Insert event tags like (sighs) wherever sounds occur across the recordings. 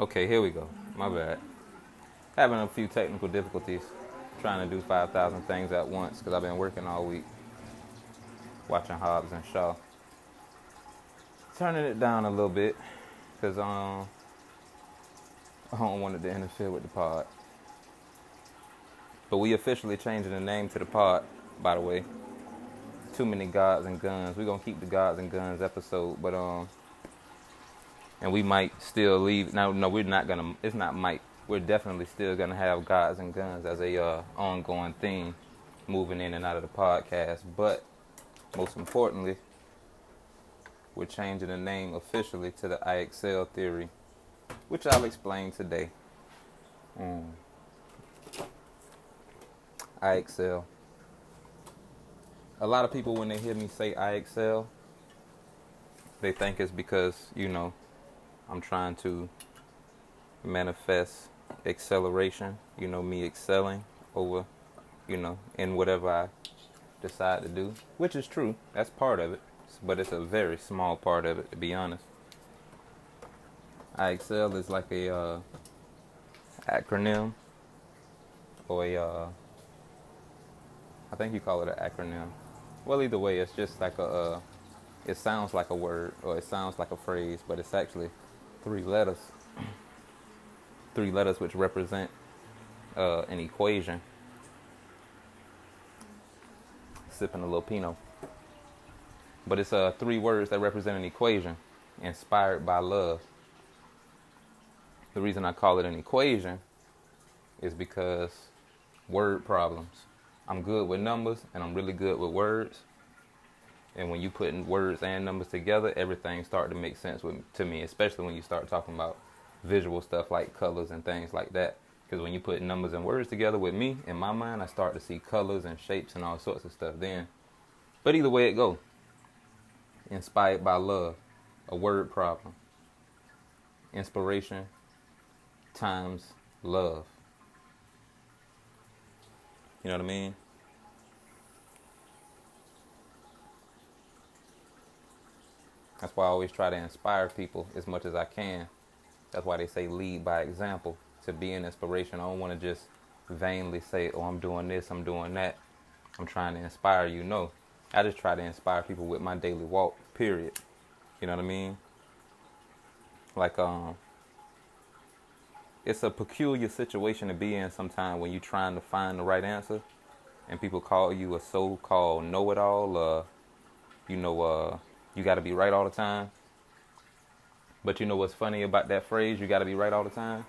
Okay, here we go. My bad. Having a few technical difficulties trying to do 5,000 things at once because I've been working all week watching Hobbs and Shaw. Turning it down a little bit because um, I don't want it to interfere with the pod. But we officially changing the name to the pod, by the way. Too many gods and guns. We're gonna keep the gods and guns episode, but um and we might still leave. No, no, we're not gonna. It's not might. We're definitely still gonna have gods and guns as a uh, ongoing theme, moving in and out of the podcast. But most importantly, we're changing the name officially to the I Excel theory, which I'll explain today. Mm. I Excel. A lot of people, when they hear me say I Excel, they think it's because you know I'm trying to manifest acceleration, you know, me excelling over, you know, in whatever I decide to do, which is true. That's part of it, but it's a very small part of it, to be honest. I excel is like a uh, acronym or a, uh, I think you call it an acronym. Well, either way, it's just like a, uh, it sounds like a word or it sounds like a phrase, but it's actually three letters. Three letters which represent uh, an equation. Sipping a little Pinot. But it's uh, three words that represent an equation inspired by love. The reason I call it an equation is because word problems. I'm good with numbers and I'm really good with words. And when you put words and numbers together, everything start to make sense with, to me, especially when you start talking about visual stuff like colors and things like that. Because when you put numbers and words together with me, in my mind, I start to see colors and shapes and all sorts of stuff then. But either way it go, inspired by love, a word problem. Inspiration times love. You know what I mean? That's why I always try to inspire people as much as I can. That's why they say lead by example to be an inspiration. I don't want to just vainly say, oh, I'm doing this, I'm doing that. I'm trying to inspire you. No, I just try to inspire people with my daily walk, period. You know what I mean? Like, um, it's a peculiar situation to be in sometimes when you're trying to find the right answer and people call you a so called know it all, uh, you know, uh, you got to be right all the time. But you know what's funny about that phrase? You got to be right all the time.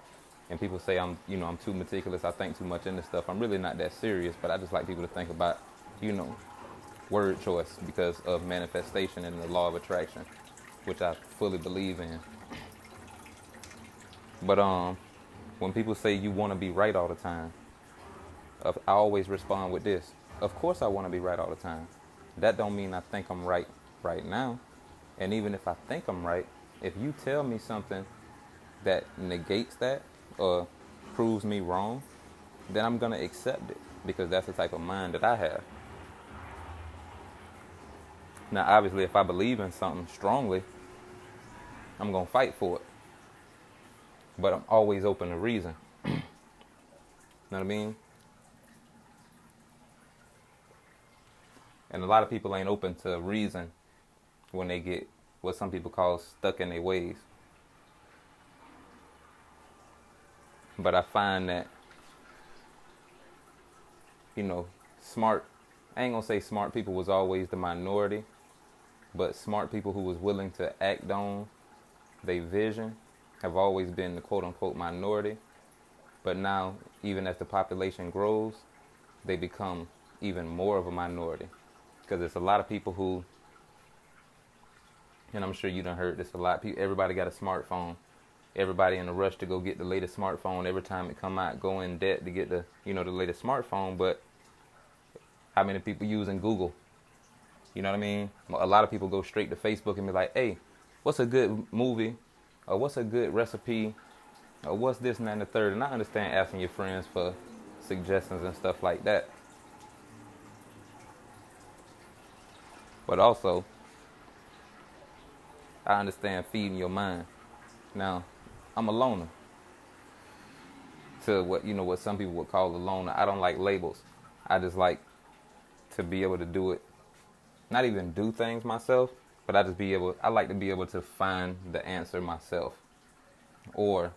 And people say I'm, you know, I'm too meticulous. I think too much into stuff. I'm really not that serious, but I just like people to think about, you know, word choice because of manifestation and the law of attraction, which I fully believe in. But um, when people say you want to be right all the time, I always respond with this: Of course, I want to be right all the time. That don't mean I think I'm right right now. And even if I think I'm right, if you tell me something that negates that or proves me wrong, then I'm going to accept it because that's the type of mind that I have. Now, obviously, if I believe in something strongly, I'm going to fight for it. But I'm always open to reason. You (clears throat) know what I mean? And a lot of people ain't open to reason when they get what some people call stuck in their ways. But I find that, you know, smart, I ain't gonna say smart people was always the minority, but smart people who was willing to act on their vision have always been the quote unquote minority. But now, even as the population grows, they become even more of a minority. Because there's a lot of people who and I'm sure you done heard this a lot. People, everybody got a smartphone. Everybody in a rush to go get the latest smartphone. Every time it come out, go in debt to get the you know the latest smartphone. But how many people using Google? You know what I mean? A lot of people go straight to Facebook and be like, "Hey, what's a good movie? Or what's a good recipe? Or what's this and that and the third? And I understand asking your friends for suggestions and stuff like that. But also, I understand feeding your mind. Now, I'm a loner. To what you know, what some people would call a loner. I don't like labels. I just like to be able to do it. Not even do things myself, but I just be able. I like to be able to find the answer myself, or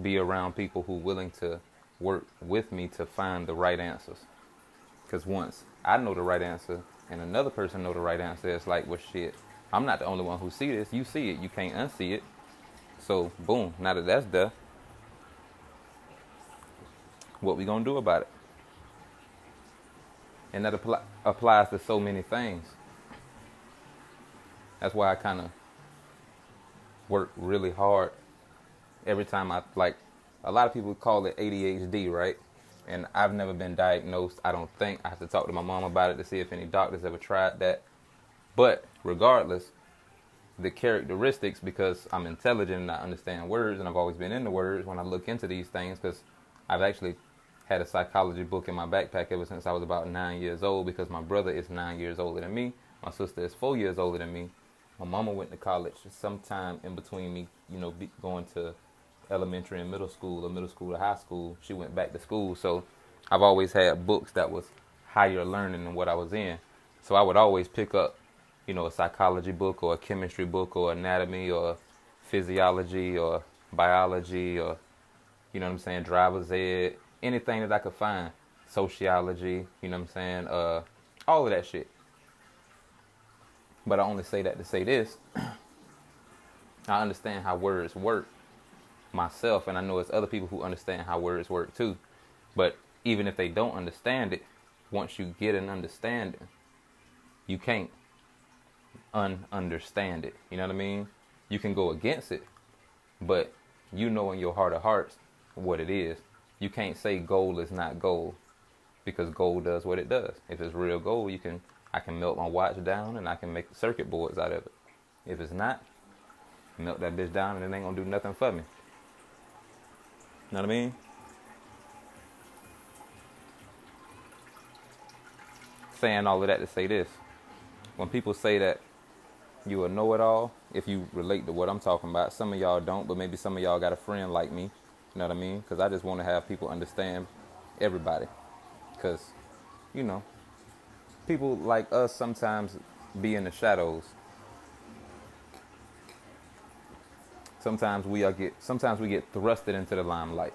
be around people who willing to work with me to find the right answers. Because once I know the right answer and another person know the right answer, it's like, well, shit, I'm not the only one who see this. You see it. You can't unsee it. So, boom, now that that's done, what we to do about it? And that applies to so many things. That's why I kind of work really hard every time I like a lot of people call it ADHD, right? And I've never been diagnosed. I don't think I have to talk to my mom about it to see if any doctors ever tried that. But regardless, the characteristics because I'm intelligent and I understand words and I've always been into words when I look into these things because I've actually had a psychology book in my backpack ever since I was about nine years old because my brother is nine years older than me. My sister is four years older than me. My mama went to college sometime in between me, you know, going to elementary and middle school or middle school to high school. She went back to school. So I've always had books that was higher learning than what I was in. So I would always pick up, you know, a psychology book or a chemistry book or anatomy or physiology or biology or, you know what I'm saying, driver's ed, anything that I could find. Sociology, you know what I'm saying, uh, all of that shit. But I only say that to say this. (clears throat) I understand how words work myself, and I know it's other people who understand how words work too. But even if they don't understand it, once you get an understanding, you can't un-understand it. You know what I mean? You can go against it, but you know in your heart of hearts what it is. You can't say gold is not gold because gold does what it does. If it's real gold, you can I can melt my watch down and I can make circuit boards out of it. If it's not, melt that bitch down and it ain't gonna do nothing for me. You know what I mean? Saying all of that to say this. When people say that you a know it all, if you relate to what I'm talking about, some of y'all don't, but maybe some of y'all got a friend like me. You know what I mean? Because I just want to have people understand everybody. Because, you know, people like us sometimes be in the shadows sometimes we are get sometimes we get thrusted into the limelight.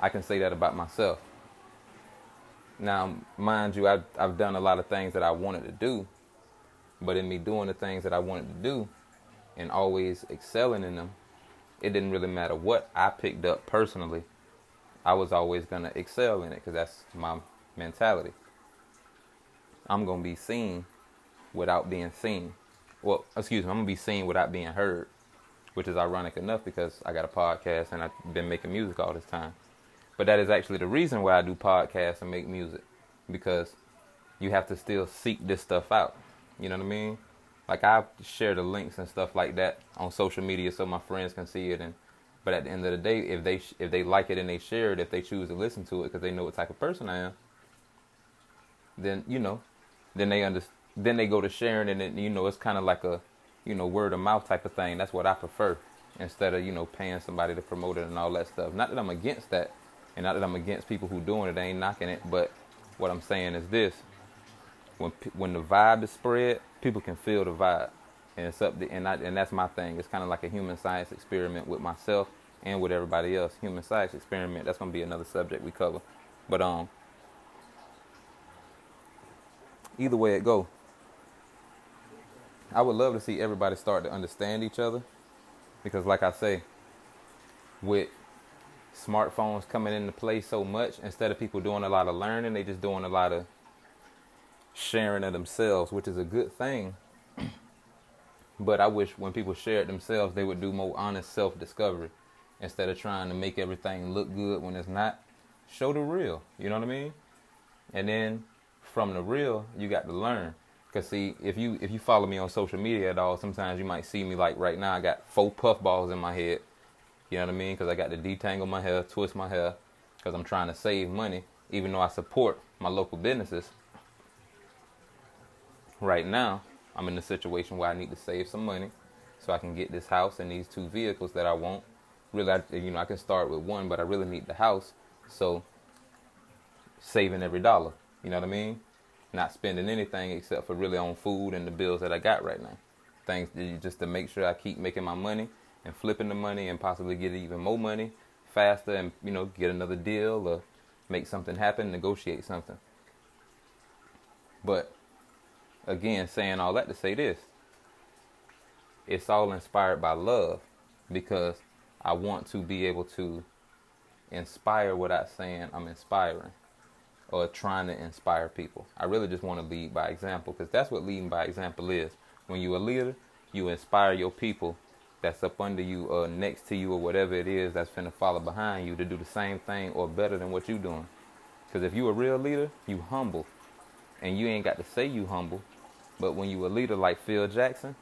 I can say that about myself. Now, mind you, I've, I've done a lot of things that I wanted to do, but in me doing the things that I wanted to do and always excelling in them, it didn't really matter what I picked up personally. I was always going to excel in it because that's my mentality. I'm going to be seen without being seen well, excuse me, I'm gonna be seen without being heard, which is ironic enough because I got a podcast and I've been making music all this time. But that is actually the reason why I do podcasts and make music because you have to still seek this stuff out. You know what I mean? Like I share the links and stuff like that on social media so my friends can see it and but at the end of the day, if they if they like it and they share it, if they choose to listen to it because they know what type of person I am, then you know, then they under then they go to sharing and it, you know it's kind of like a you know word of mouth type of thing. That's what i prefer instead of you know paying somebody to promote it and all that stuff. Not that i'm against that and not that i'm against people who doing it they ain't knocking it but what i'm saying is this when when the vibe is spread people can feel the vibe. And it's up to, and I, and that's my thing. It's kind of like a human science experiment with myself and with everybody else. Human science experiment that's to be another subject we cover. But um either way it go I would love to see everybody start to understand each other. Because, like I say, with smartphones coming into play so much, instead of people doing a lot of learning, they just doing a lot of sharing of themselves, which is a good thing. but I wish when people share it themselves, they would do more honest self discovery instead of trying to make everything look good when it's not. Show the real, you know what I mean? And then from the real, you got to learn. Cause see, if you if you follow me on social media at all, sometimes you might see me like right now. I got four puff balls in my head. You know what I mean? Cause I got to detangle my hair, twist my hair, cause I'm trying to save money. Even though I support my local businesses, right now I'm in a situation where I need to save some money, so I can get this house and these two vehicles that I want. Really, I, you know, I can start with one, but I really need the house. So saving every dollar. You know what I mean? Not spending anything except for really on food and the bills that I got right now. Things just to make sure I keep making my money and flipping the money and possibly get even more money faster and you know get another deal or make something happen, negotiate something. But again, saying all that to say this, it's all inspired by love because I want to be able to inspire without saying I'm inspiring or trying to inspire people. I really just want to lead by example because that's what leading by example is. When you're a leader, you inspire your people that's up under you or next to you or whatever it is that's finna follow behind you to do the same thing or better than what you're doing. Because if you're a real leader, you humble. And you ain't got to say you humble. But when you a leader like Phil Jackson,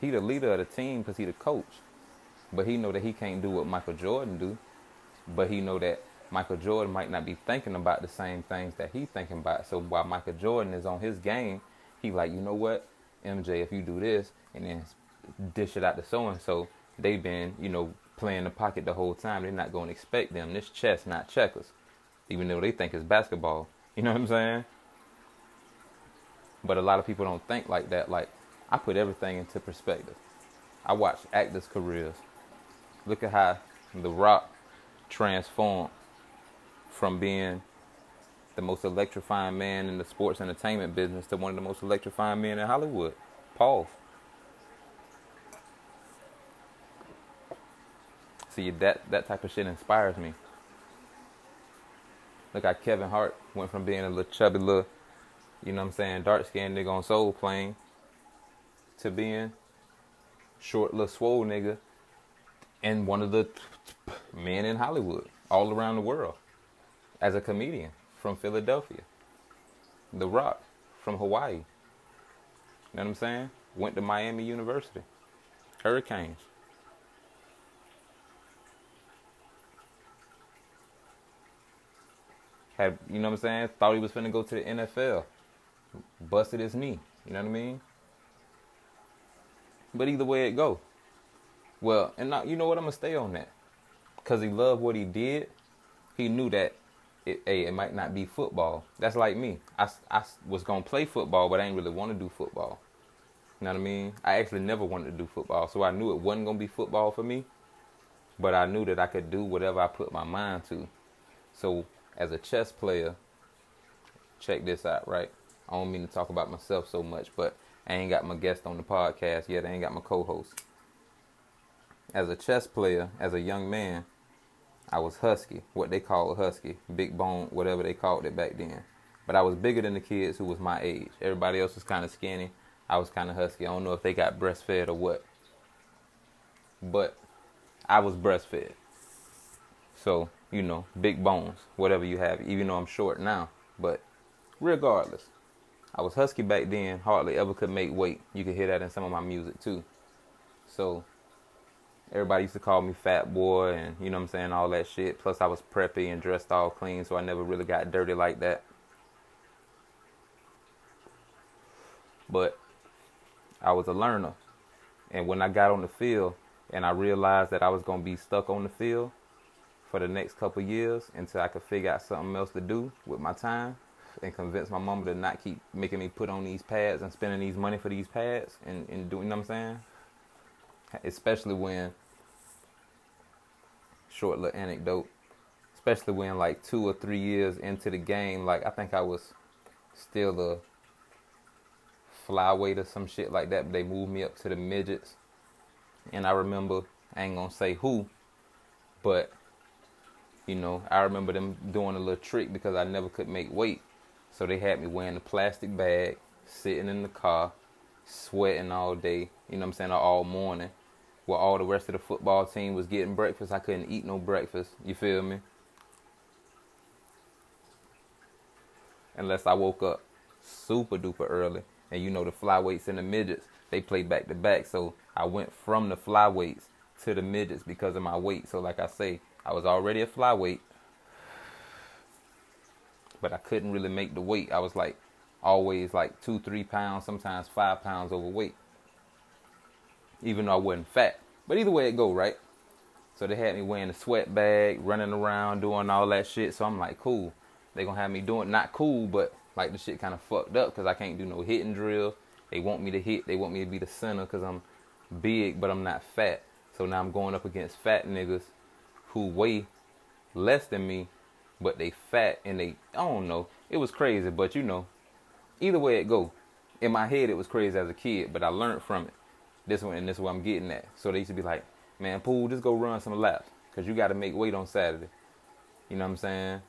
he the leader of the team because he the coach. But he know that he can't do what Michael Jordan do. But he know that Michael Jordan might not be thinking about the same things that he thinking about. So while Michael Jordan is on his game, he like, you know what, MJ, if you do this and then dish it out to so and so, they've been, you know, playing the pocket the whole time. They're not going to expect them. This chess, not checkers, even though they think it's basketball. You know what I'm saying? But a lot of people don't think like that. Like I put everything into perspective. I watch actors' careers. Look at how The Rock transformed from being the most electrifying man in the sports entertainment business to one of the most electrifying men in Hollywood. Paul. See that that type of shit inspires me. Look how Kevin Hart went from being a little chubby little, you know what I'm saying, dark skinned nigga on Soul Plane to being short little swole nigga and one of the men in Hollywood all around the world as a comedian from Philadelphia. The Rock from Hawaii. You know what I'm saying? Went to Miami University. Hurricanes. Had you know what I'm saying? Thought he was finna go to the NFL. Busted his knee. You know what I mean? But either way it go. Well, and now, you know what? I'm gonna stay on that, cause he loved what he did. He knew that it, hey, it might not be football. That's like me. I, I was gonna play football, but I didn't really want to do football. You know what I mean? I actually never wanted to do football, so I knew it wasn't gonna be football for me. But I knew that I could do whatever I put my mind to. So as a chess player, check this out, right? I don't mean to talk about myself so much, but I ain't got my guest on the podcast yet. I ain't got my co-host. As a chess player, as a young man, I was husky, what they call a husky, big bone, whatever they called it back then. But I was bigger than the kids who was my age. Everybody else was kind of skinny. I was kind of husky. I don't know if they got breastfed or what. But I was breastfed. So, you know, big bones, whatever you have, even though I'm short now. But regardless, I was husky back then, hardly ever could make weight. You can hear that in some of my music too. So everybody used to call me fat boy and you know what I'm saying, all that shit. Plus I was preppy and dressed all clean, so I never really got dirty like that. But I was a learner. And when I got on the field and I realized that I was going to be stuck on the field for the next couple years until I could figure out something else to do with my time and convince my mama to not keep making me put on these pads and spending these money for these pads and, and doing, you know what I'm saying? Especially when short little anecdote. Especially when like two or three years into the game, like I think I was still a flyweight or some shit like that. But they moved me up to the midgets, and I remember I ain't gonna say who, but you know I remember them doing a little trick because I never could make weight, so they had me wearing a plastic bag, sitting in the car, sweating all day. You know what I'm saying, all morning While all the rest of the football team was getting breakfast. I couldn't eat no breakfast. You feel me? Unless I woke up super duper early. And you know the flyweights and the midgets, they play back to back. So I went from the flyweights to the midgets because of my weight. So like I say, I was already a flyweight. But I couldn't really make the weight. I was like always like two, three pounds, sometimes five pounds overweight. even though I wasn't fat. But either way it go, right? So they had me wearing a sweat bag, running around, doing all that shit. So I'm like, cool. They gonna have me doing not cool, but like the shit kind of fucked up because I can't do no hitting drill. They want me to hit. They want me to be the center because I'm big, but I'm not fat. So now I'm going up against fat niggas who weigh less than me, but they fat and they I don't know. It was crazy, but you know, either way it go. In my head, it was crazy as a kid, but I learned from it. This one and this is what I'm getting at. So they used to be like, man, Pool, just go run some laps because you got to make weight on Saturday. You know what I'm saying?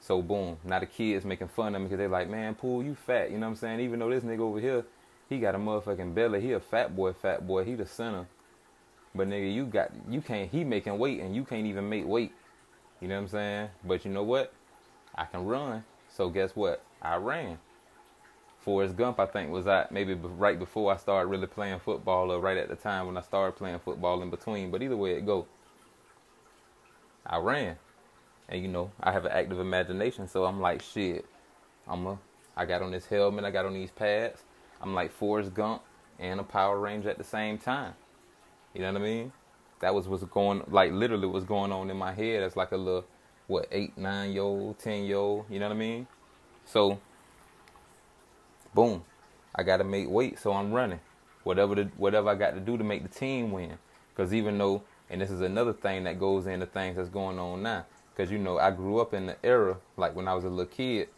So boom, now the kids making fun of me because they're like, man, Pool, you fat. You know what I'm saying? Even though this nigga over here, he got a motherfucking belly. He a fat boy, fat boy. He the center. But nigga, you got you can't. He making weight and you can't even make weight. You know what I'm saying? But you know what? I can run. So guess what? I ran. Forrest Gump, I think, was at maybe right before I started really playing football, or right at the time when I started playing football in between. But either way it go, I ran, and you know I have an active imagination, so I'm like, shit, I'm a, I got on this helmet, I got on these pads, I'm like Forrest Gump and a Power Ranger at the same time. You know what I mean? That was what's going, like literally what's going on in my head as like a little, what eight, nine year old, ten year old. You know what I mean? So boom, I got to make weight, so I'm running. Whatever the, whatever I got to do to make the team win. Because even though, and this is another thing that goes into things that's going on now. Because you know, I grew up in the era like when I was a little kid,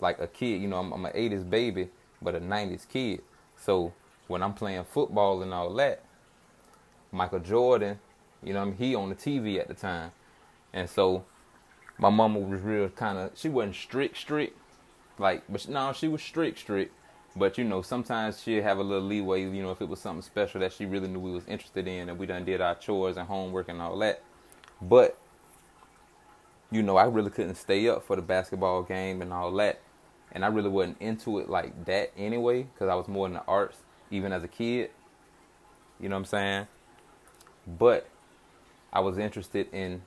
like a kid. You know, I'm, I'm an '80s baby, but a '90s kid. So when I'm playing football and all that, Michael Jordan, you know, he on the TV at the time, and so my mama was real kind of. She wasn't strict, strict, like, but no, she was strict, strict. But you know, sometimes she'd have a little leeway. You know, if it was something special that she really knew we was interested in, and we done did our chores and homework and all that. But you know, I really couldn't stay up for the basketball game and all that, and I really wasn't into it like that anyway, because I was more in the arts even as a kid. You know what I'm saying? But I was interested in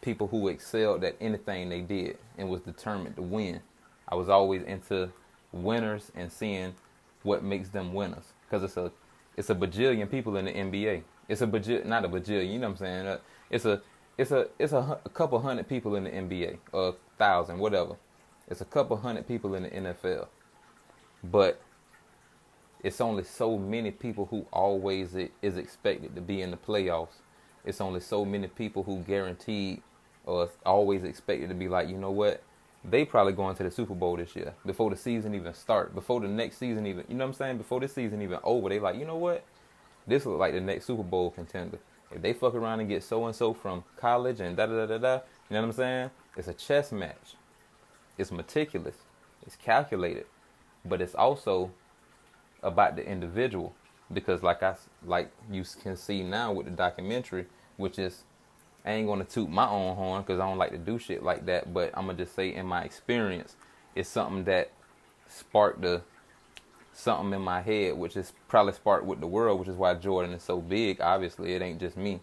people who excelled at anything they did and was determined to win. I was always into winners and seeing what makes them winners because it's a it's a bajillion people in the NBA. It's a bajillion, not a bajillion. You know what I'm saying? Uh, it's a it's a it's a, a couple hundred people in the NBA, or a thousand, whatever. It's a couple hundred people in the NFL, but it's only so many people who always is expected to be in the playoffs. It's only so many people who guaranteed or always expected to be like, you know what? they probably going to the Super Bowl this year before the season even start, before the next season even, you know what I'm saying? Before this season even over, they like, you know what? This look like the next Super Bowl contender. If they fuck around and get so and so from college and da da da da da, you know what I'm saying? It's a chess match. It's meticulous. It's calculated, but it's also about the individual because, like I like you can see now with the documentary, which is I ain't gonna toot my own horn because I don't like to do shit like that. But I'm gonna just say, in my experience, it's something that sparked the something in my head, which is probably sparked with the world, which is why Jordan is so big. Obviously, it ain't just me,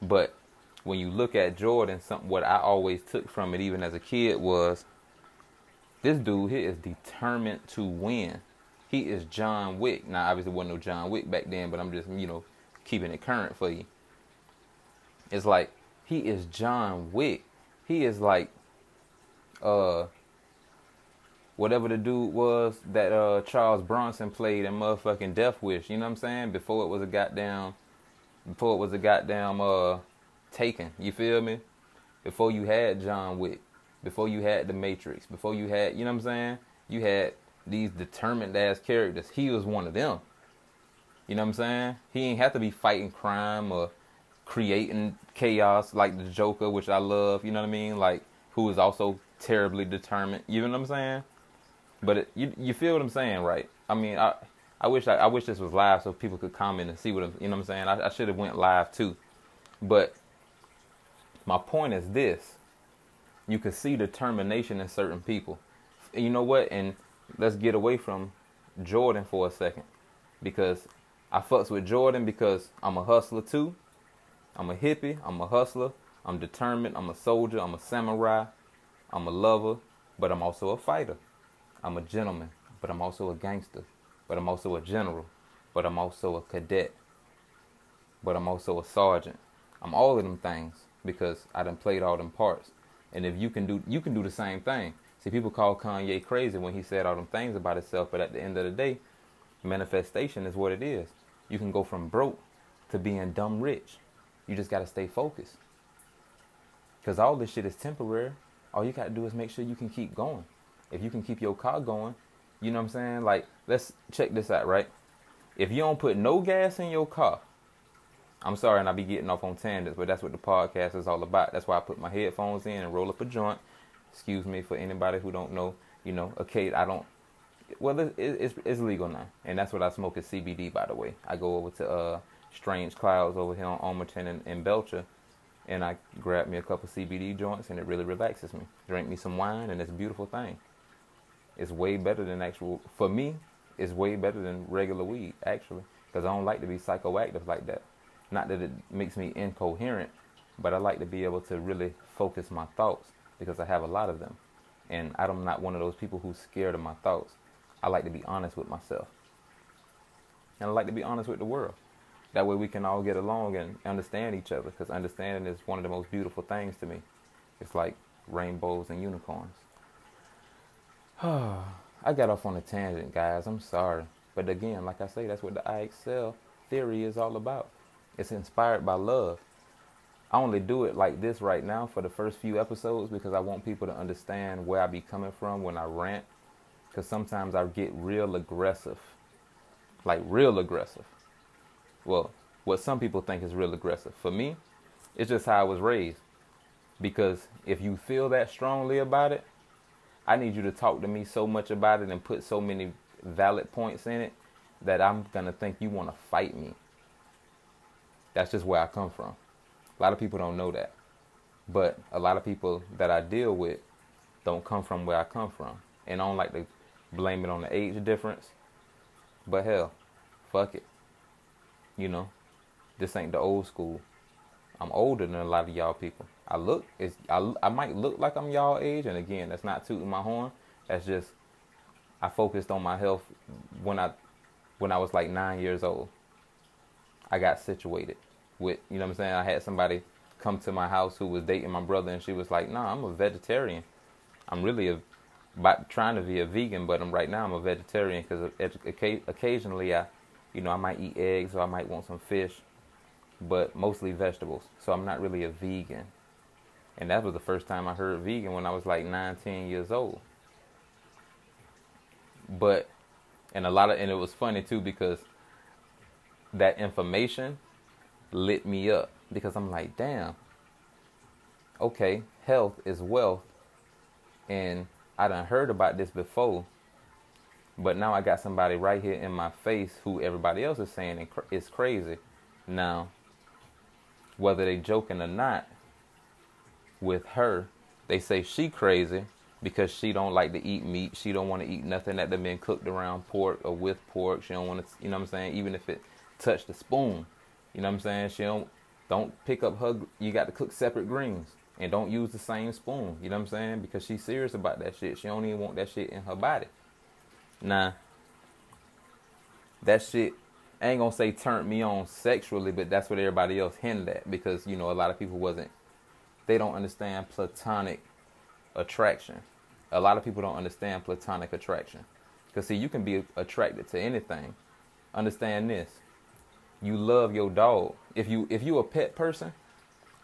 but when you look at Jordan, something what I always took from it, even as a kid, was this dude here is determined to win. He is John Wick. Now, obviously, wasn't no John Wick back then, but I'm just you know keeping it current for you. It's like he is John Wick. He is like uh whatever the dude was that uh Charles Bronson played in motherfucking Death Wish, you know what I'm saying? Before it was a goddamn before it was a goddamn uh taken, you feel me? Before you had John Wick, before you had the Matrix, before you had you know what I'm saying? You had these determined ass characters. He was one of them. You know what I'm saying? He ain't have to be fighting crime or creating chaos like the Joker, which I love. You know what I mean? Like who is also terribly determined. You know what I'm saying? But it, you you feel what I'm saying, right? I mean, I I wish I, I wish this was live so people could comment and see what I'm, you know what I'm saying. I, I should have went live too, but my point is this: you can see determination in certain people. You know what? And let's get away from Jordan for a second because I fucks with Jordan because I'm a hustler too. I'm a hippie. I'm a hustler. I'm determined. I'm a soldier. I'm a samurai. I'm a lover, but I'm also a fighter. I'm a gentleman, but I'm also a gangster. But I'm also a general. But I'm also a cadet. but I'm also a sergeant. I'm all of them things because I done played all them parts. And if you can do, you can do the same thing. See, people call Kanye crazy when he said all them things about himself, but at the end of the day, manifestation is what it is. You can go from broke to being dumb rich. You just got to stay focused. Because all this shit is temporary. All you got to do is make sure you can keep going. If you can keep your car going, you know what I'm saying? Like, let's check this out, right? If you don't put no gas in your car, I'm sorry, and I be getting off on tangents, but that's what the podcast is all about. That's why I put my headphones in and roll up a joint. Excuse me for anybody who don't know. You know, okay, I don't. Well, it, it's it's legal now, and that's what I smoke is CBD. By the way, I go over to uh, Strange Clouds over here on Ulmerton and, and Belcher, and I grab me a couple CBD joints, and it really relaxes me. Drink me some wine, and it's a beautiful thing. It's way better than actual for me. It's way better than regular weed actually, because I don't like to be psychoactive like that. Not that it makes me incoherent, but I like to be able to really focus my thoughts because I have a lot of them. And I'm not one of those people who's scared of my thoughts. I like to be honest with myself. And I like to be honest with the world. That way we can all get along and understand each other because understanding is one of the most beautiful things to me. It's like rainbows and unicorns. (sighs) I got off on a tangent, guys. I'm sorry. But again, like I say, that's what the I Excel theory is all about. It's inspired by love. I only do it like this right now for the first few episodes because I want people to understand where I be coming from when I rant. Because sometimes I get real aggressive. Like, real aggressive. Well, what some people think is real aggressive. For me, it's just how I was raised. Because if you feel that strongly about it, I need you to talk to me so much about it and put so many valid points in it that I'm going to think you want to fight me. That's just where I come from. A lot of people don't know that. But a lot of people that I deal with don't come from where I come from. And I don't like to blame it on the age difference. But hell, fuck it. You know, this ain't the old school. I'm older than a lot of y'all people. I look, it's, I, I might look like I'm y'all age. And again, that's not tooting my horn. That's just, I focused on my health when I, when I was like nine years old. I got situated with, you know what I'm saying? I had somebody come to my house who was dating my brother, and she was like, "No, nah, I'm a vegetarian. I'm really a, about trying to be a vegan, but I'm right now I'm a vegetarian because occasionally I, you know, I might eat eggs or I might want some fish, but mostly vegetables. So I'm not really a vegan." And that was the first time I heard vegan when I was like 19 years old. But, and a lot of, and it was funny too because that information lit me up because I'm like, damn, okay, health is wealth. And I done heard about this before, but now I got somebody right here in my face who everybody else is saying is crazy. Now, whether they joking or not, with her, they say she crazy because she don't like to eat meat. She don't want to eat nothing that been cooked around pork or with pork. She don't want to, you know what I'm saying, even if it touched the spoon. You know what I'm saying? She don't don't pick up her. You got to cook separate greens and don't use the same spoon. You know what I'm saying? Because she's serious about that shit. She don't even want that shit in her body. Nah, that shit ain't gonna say turned me on sexually, but that's what everybody else hinted at because you know a lot of people wasn't. They don't understand platonic attraction. A lot of people don't understand platonic attraction. Because see, you can be attracted to anything. Understand this you love your dog. If you if you a pet person,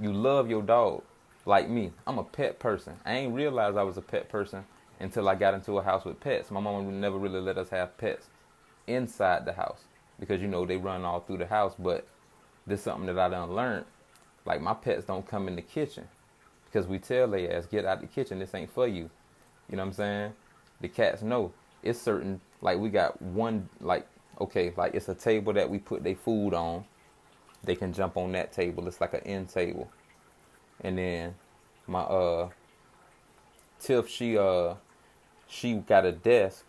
you love your dog. Like me, I'm a pet person. I ain't realized I was a pet person until I got into a house with pets. My mom never really let us have pets inside the house because you know they run all through the house. But this is something that I done learned. Like my pets don't come in the kitchen because we tell they ass get out the kitchen. This ain't for you. You know what I'm saying? The cats know it's certain. Like we got one like okay, like it's a table that we put their food on. They can jump on that table. It's like an end table. And then my uh Tiff, she uh she got a desk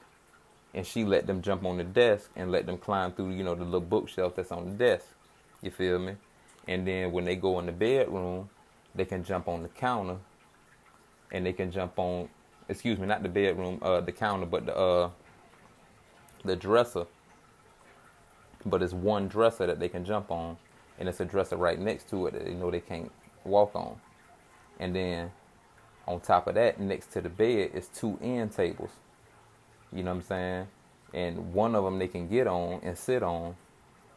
and she let them jump on the desk and let them climb through, you know, the little bookshelf that's on the desk. You feel me? And then when they go in the bedroom, they can jump on the counter and they can jump on excuse me, not the bedroom, uh the counter, but the uh the dresser but it's one dresser that they can jump on and it's a dresser right next to it that they know they can't walk on. And then on top of that, next to the bed is two end tables. You know what I'm saying? And one of them they can get on and sit on,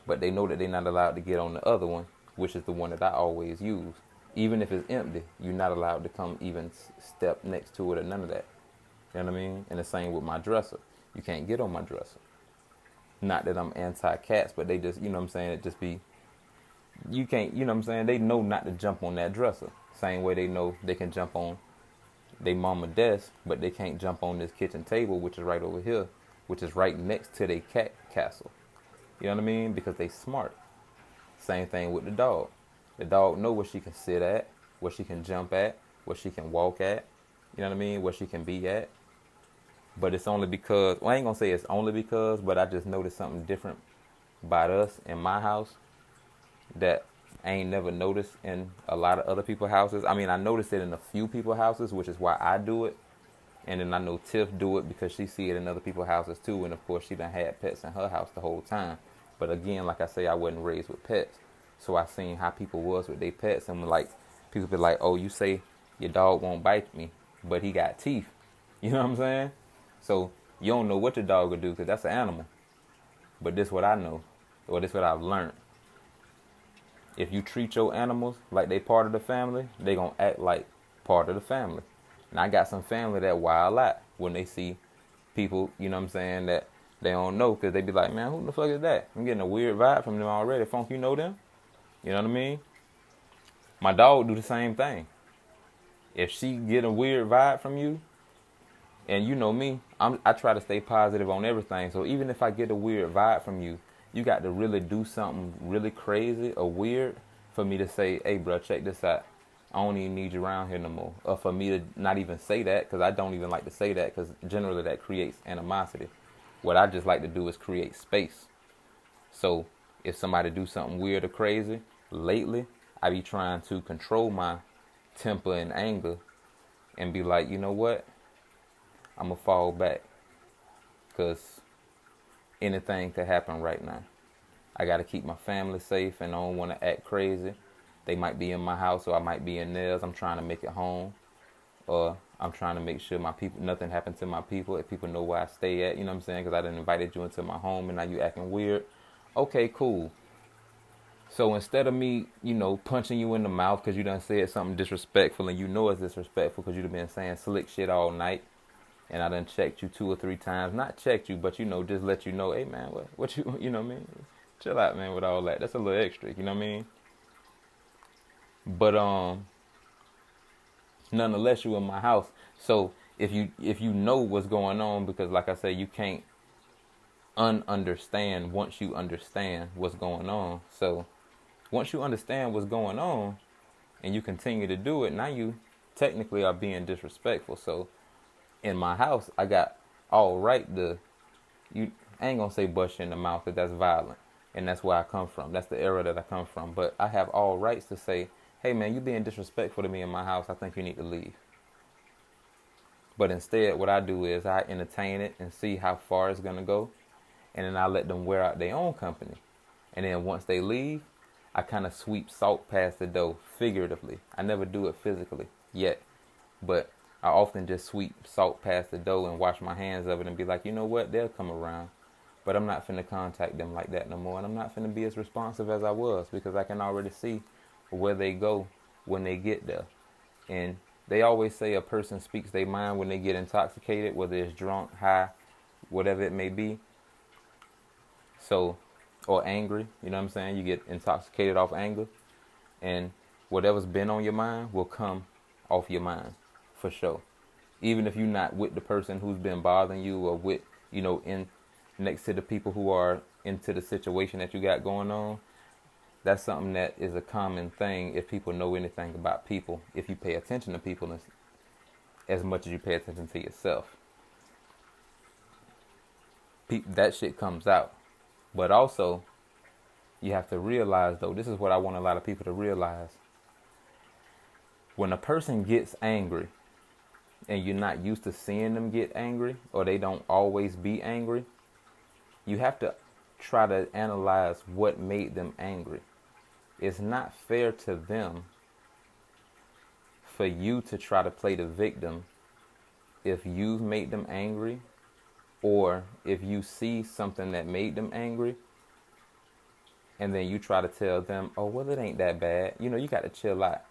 but they know that they're not allowed to get on the other one, which is the one that I always use. Even if it's empty, you're not allowed to come even step next to it or none of that. You know what I mean? And the same with my dresser. You can't get on my dresser. Not that I'm anti cats, but they just, you know what I'm saying, it just be, you can't, you know what I'm saying, they know not to jump on that dresser. Same way they know they can jump on they mama desk, but they can't jump on this kitchen table, which is right over here, which is right next to their cat castle. You know what I mean? Because they smart. Same thing with the dog. The dog know where she can sit at, where she can jump at, where she can walk at. You know what I mean? Where she can be at. But it's only because well, I ain't gonna say it's only because, but I just noticed something different about us in my house that I ain't never noticed in a lot of other people's houses. I mean, I noticed it in a few people's houses, which is why I do it. And then I know Tiff do it because she see it in other people's houses too. And of course, she done had pets in her house the whole time. But again, like I say, I wasn't raised with pets, so I seen how people was with their pets, and like people be like, "Oh, you say your dog won't bite me, but he got teeth." (laughs) You know what I'm saying? So you don't know what the dog will do because that's an animal. But this what I know, or this what I've learned if you treat your animals like they part of the family, they gonna act like part of the family. And I got some family that wild out when they see people, you know what I'm saying, that they don't know because they be like, man, who the fuck is that? I'm getting a weird vibe from them already. Funk, you know them? You know what I mean? My dog do the same thing. If she get a weird vibe from you, and you know me, I'm, I try to stay positive on everything. So even if I get a weird vibe from you, you got to really do something really crazy or weird for me to say, hey, bro, check this out. I don't even need you around here no more. Or for me to not even say that, because I don't even like to say that, because generally that creates animosity. What I just like to do is create space. So if somebody do something weird or crazy, lately, I be trying to control my temper and anger and be like, you know what? I'm going to fall back. Because anything could happen right now. I got to keep my family safe and I don't want to act crazy. They might be in my house or I might be in theirs. I'm trying to make it home. Or I'm trying to make sure my people, nothing happens to my people. If people know where I stay at, you know what I'm saying? Because I didn't invited you into my home and now you acting weird. Okay, cool. So instead of me, you know, punching you in the mouth because you done said something disrespectful and you know it's disrespectful because you've been saying slick shit all night and I done checked you two or three times. Not checked you, but you know, just let you know, hey man, what what you (laughs) you know what I mean? Chill out, man, with all that. That's a little extra, you know what I mean? But um nonetheless you in my house. So if you if you know what's going on, because like I said, you can't ununderstand once you understand what's going on. So once you understand what's going on and you continue to do it, now you technically are being disrespectful. So in my house, I got all right to you. I ain't gonna say you in the mouth because that's violent, and that's where I come from. That's the era that I come from. But I have all rights to say, "Hey, man, you being disrespectful to me in my house. I think you need to leave." But instead, what I do is I entertain it and see how far it's gonna go, and then I let them wear out their own company. And then once they leave, I kind of sweep salt past the dough figuratively. I never do it physically yet, but I often just sweep salt past the dough and wash my hands of it and be like, you know what, they'll come around. But I'm not finna contact them like that no more. And I'm not finna be as responsive as I was because I can already see where they go when they get there. And they always say a person speaks their mind when they get intoxicated, whether it's drunk, high, whatever it may be. So, or angry, you know what I'm saying? You get intoxicated off anger. And whatever's been on your mind will come off your mind for sure. Even if you're not with the person who's been bothering you or with, you know, in next to the people who are into the situation that you got going on, that's something that is a common thing if people know anything about people, if you pay attention to people as, as much as you pay attention to yourself. Pe- that shit comes out. But also, you have to realize, though, this is what I want a lot of people to realize. When a person gets angry, and you're not used to seeing them get angry or they don't always be angry, you have to try to analyze what made them angry. it's not fair to them for you to try to play the victim if you've made them angry or if you see something that made them angry and then you try to tell them, oh, well, it ain't that bad. You know, you got to chill out.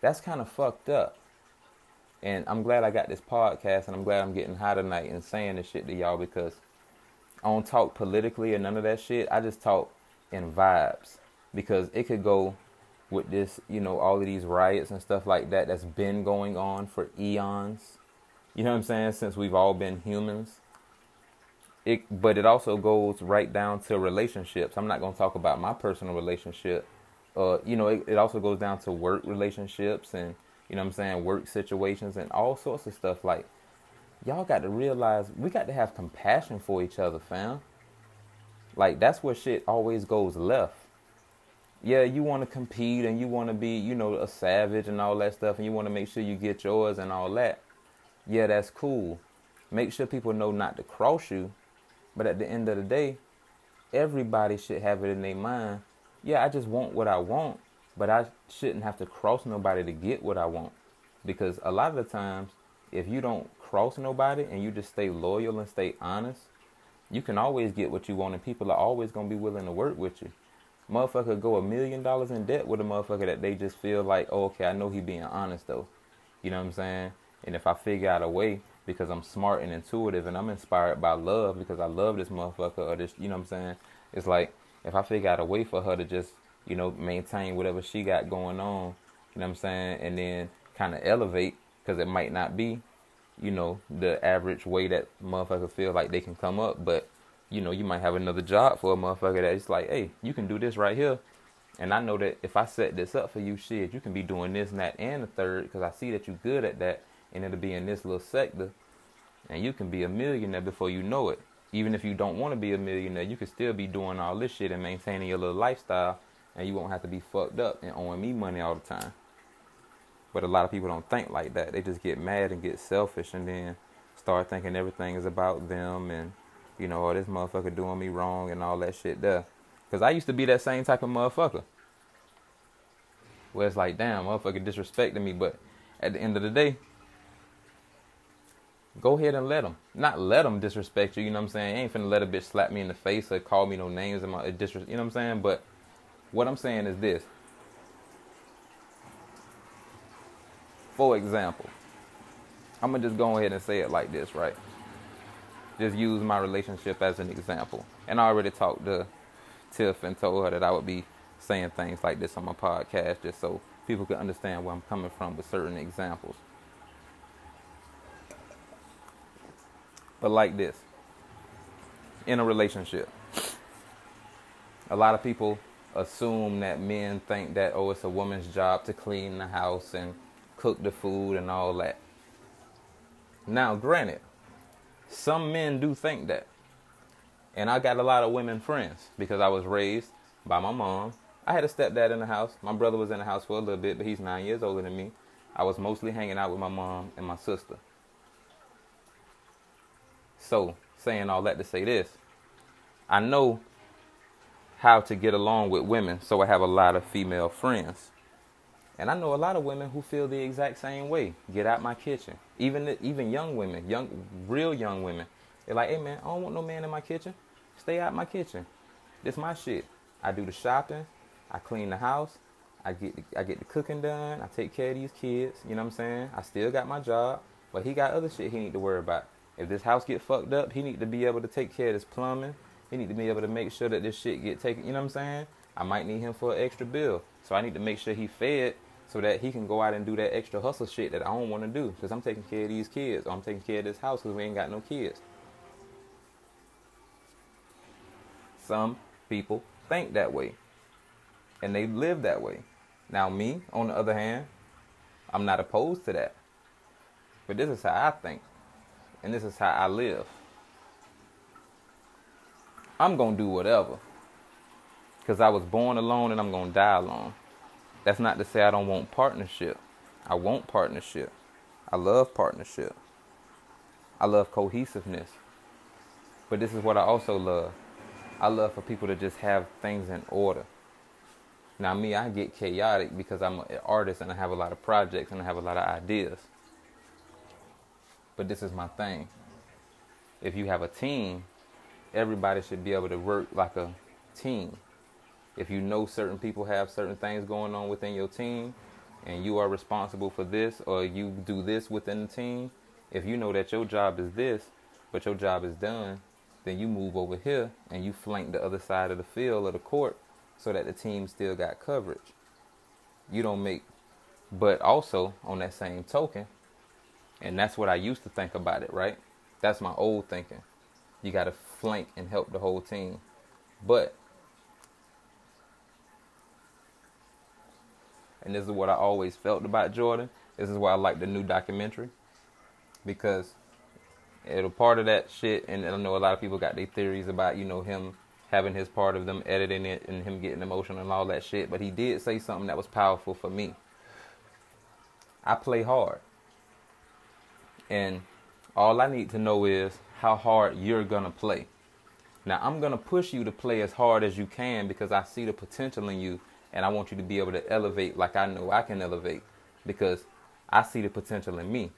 That's kind of fucked up. And I'm glad I got this podcast and I'm glad I'm getting high tonight and saying this shit to y'all because I don't talk politically or none of that shit. I just talk in vibes because it could go with this, you know, all of these riots and stuff like that that's been going on for eons. You know what I'm saying? Since we've all been humans. It, but it also goes right down to relationships. I'm not going to talk about my personal relationship. Uh, you know, it, it also goes down to work relationships and, you know what I'm saying, work situations and all sorts of stuff. Like, y'all got to realize we got to have compassion for each other, fam. Like, that's where shit always goes left yeah, you want to compete and you want to be, you know, a savage and all that stuff, and you want to make sure you get yours and all that. Yeah, that's cool. Make sure people know not to cross you. But at the end of the day, everybody should have it in their mind. Yeah, I just want what I want, but I shouldn't have to cross nobody to get what I want. Because a lot of the times, if you don't cross nobody and you just stay loyal and stay honest, you can always get what you want, and people are always going to be willing to work with you motherfucker go a million dollars in debt with a motherfucker that they just feel like, oh, okay, I know he being honest though. You know what I'm saying? And if I figure out a way because I'm smart and intuitive and I'm inspired by love because I love this motherfucker or this, you know what I'm saying? It's like if I figure out a way for her to just, you know, maintain whatever she got going on, you know what I'm saying? And then kind of elevate because it might not be, you know, the average way that motherfuckers feel like they can come up, but you know, you might have another job for a motherfucker that's like, hey, you can do this right here. And I know that if I set this up for you, shit, you can be doing this and that and the third because I see that you're good at that and it'll be in this little sector. And you can be a millionaire before you know it. Even if you don't want to be a millionaire, you can still be doing all this shit and maintaining your little lifestyle and you won't have to be fucked up and owing me money all the time. But a lot of people don't think like that. They just get mad and get selfish and then start thinking everything is about them and you know, oh, this motherfucker doing me wrong and all that shit there. Because I used to be that same type of motherfucker. Where it's like, damn, motherfucker disrespecting me. But at the end of the day, go ahead and let them. Not let them disrespect you, you know what I'm saying? ain't finna let a bitch slap me in the face or call me no names and my uh, disrespect, you know what I'm saying? But what I'm saying is this. For example, I'm gonna just go ahead and say it like this, right? just use my relationship as an example. And I already talked to Tiff and told her that I would be saying things like this on my podcast just so people can understand where I'm coming from with certain examples. But like this, in a relationship, a lot of people assume that men think that, oh, it's a woman's job to clean the house and cook the food and all that. Now, granted, some men do think that. And I got a lot of women friends because I was raised by my mom. I had a stepdad in the house. My brother was in the house for a little bit, but he's nine years older than me. I was mostly hanging out with my mom and my sister. So, saying all that to say this, I know how to get along with women, so I have a lot of female friends. And I know a lot of women who feel the exact same way. Get out my kitchen. Even even young women, young real young women. They're like, hey man, I don't want no man in my kitchen. Stay out my kitchen. This my shit. I do the shopping. I clean the house. I get the, I get the cooking done. I take care of these kids. You know what I'm saying? I still got my job, but he got other shit he need to worry about. If this house get fucked up, he need to be able to take care of this plumbing. He need to be able to make sure that this shit get taken. You know what I'm saying? I might need him for an extra bill, so I need to make sure he fed so that he can go out and do that extra hustle shit that I don't want to do because I'm taking care of these kids or I'm taking care of this house because we ain't got no kids. Some people think that way and they live that way. Now, me, on the other hand, I'm not opposed to that. But this is how I think and this is how I live. I'm going to do whatever because I was born alone and I'm going to die alone. That's not to say I don't want partnership. I want partnership. I love partnership. I love cohesiveness. But this is what I also love. I love for people to just have things in order. Now me, I get chaotic because I'm an artist and I have a lot of projects and I have a lot of ideas. But this is my thing. If you have a team, everybody should be able to work like a team. If you know certain people have certain things going on within your team and you are responsible for this or you do this within the team, if you know that your job is this, but your job is done, then you move over here and you flank the other side of the field or the court so that the team still got coverage. You don't make, but also on that same token, and that's what I used to think about it, right? That's my old thinking. You got to flank and help the whole team. But, and this is what I always felt about Jordan. This is why I like the new documentary because it'll part of that shit. And I know a lot of people got their theories about, you know, him having his part of them editing it and him getting emotional and all that shit. But he did say something that was powerful for me. I play hard. And all I need to know is how hard you're to play. Now, I'm going to push you to play as hard as you can because I see the potential in you and I want you to be able to elevate like I know I can elevate because I see the potential in me.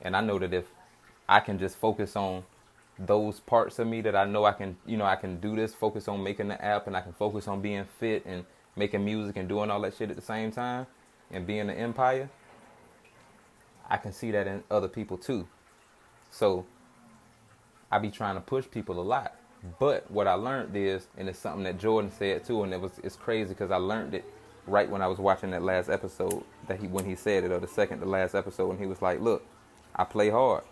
And I know that if I can just focus on those parts of me that I know I can, you know, I can do this, focus on making the app and I can focus on being fit and making music and doing all that shit at the same time and being an empire, I can see that in other people too. So I be trying to push people a lot. But what I learned is, and it's something that Jordan said too, and it was it's crazy because I learned it right when I was watching that last episode that he when he said it or the second to last episode and he was like, Look, I play hard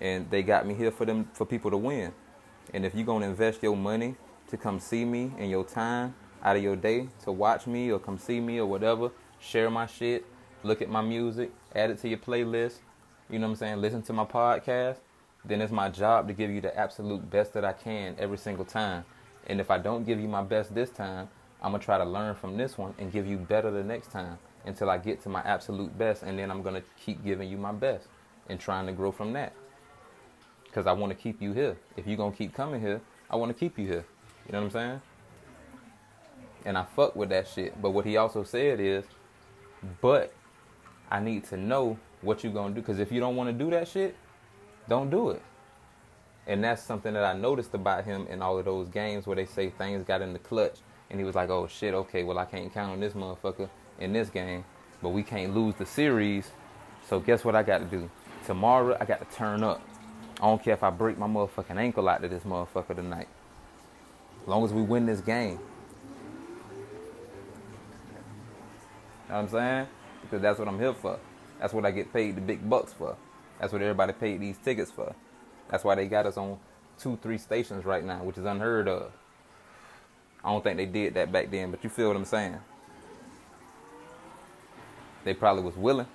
and they got me here for them for people to win. And if you're gonna invest your money to come see me and your time out of your day to watch me or come see me or whatever, share my shit, look at my music, add it to your playlist, you know what I'm saying, listen to my podcast, then it's my job to give you the absolute best that I can every single time. And if I don't give you my best this time, I'm gonna try to learn from this one and give you better the next time until I get to my absolute best, and then I'm gonna keep giving you my best and trying to grow from that because I want to keep you here. If you're to keep coming here, I want to keep you here. You know what I'm saying? And I fuck with that shit. But what he also said is, but I need to know what you're to do. Because if you don't want to do that shit, don't do it. And that's something that I noticed about him in all of those games where they say things got in the clutch. And he was like, oh shit, okay, well, I can't count on this motherfucker in this game. But we can't lose the series. So guess what I got to do? Tomorrow, I got to turn up. I don't care if I break my motherfucking ankle out to this motherfucker tonight. As long as we win this game. You know what I'm saying? Because that's what I'm here for. That's what I get paid the big bucks for. That's what everybody paid these tickets for. That's why they got us on two, three stations right now, which is unheard of. I don't think they did that back then, but you feel what I'm saying. They probably was willing.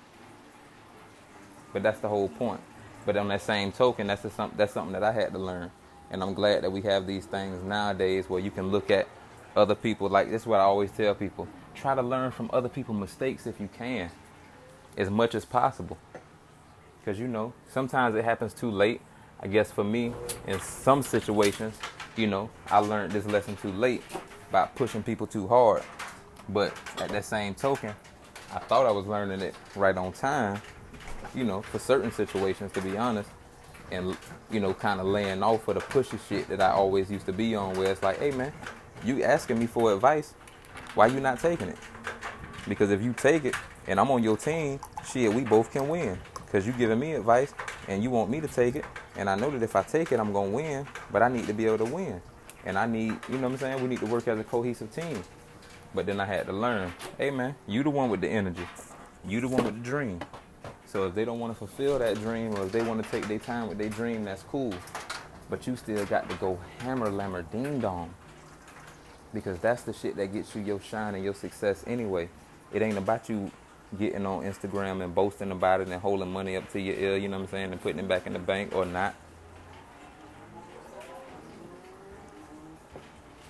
But that's the whole point. But on that same token, that's some, that's something that I had to learn, and I'm glad that we have these things nowadays where you can look at other people. Like this is what I always tell people: try to learn from other people's mistakes if you can, as much as possible. Because you know, sometimes it happens too late. I guess for me, in some situations, you know, I learned this lesson too late by pushing people too hard. But at that same token, I thought I was learning it right on time you know, for certain situations, to be honest, and you know, kind of laying off of the pushy shit that I always used to be on, where it's like, hey man, you asking me for advice, why you not taking it? Because if you take it and I'm on your team, shit, we both can win. Cause you're giving me advice and you want me to take it, and I know that if I take it, I'm gonna win. But I need to be able to win, and I need, you know what I'm saying? We need to work as a cohesive team. But then I had to learn, hey man, you the one with the energy, you the one with the dream. So if they don't want to fulfill that dream or if they want to take their time with their dream, that's cool. But you still got to go hammer, lammer, ding dong. Because that's the shit that gets you your shine and your success anyway. It ain't about you getting on Instagram and boasting about it and holding money up to your ear, you know what I'm saying, and putting it back in the bank or not.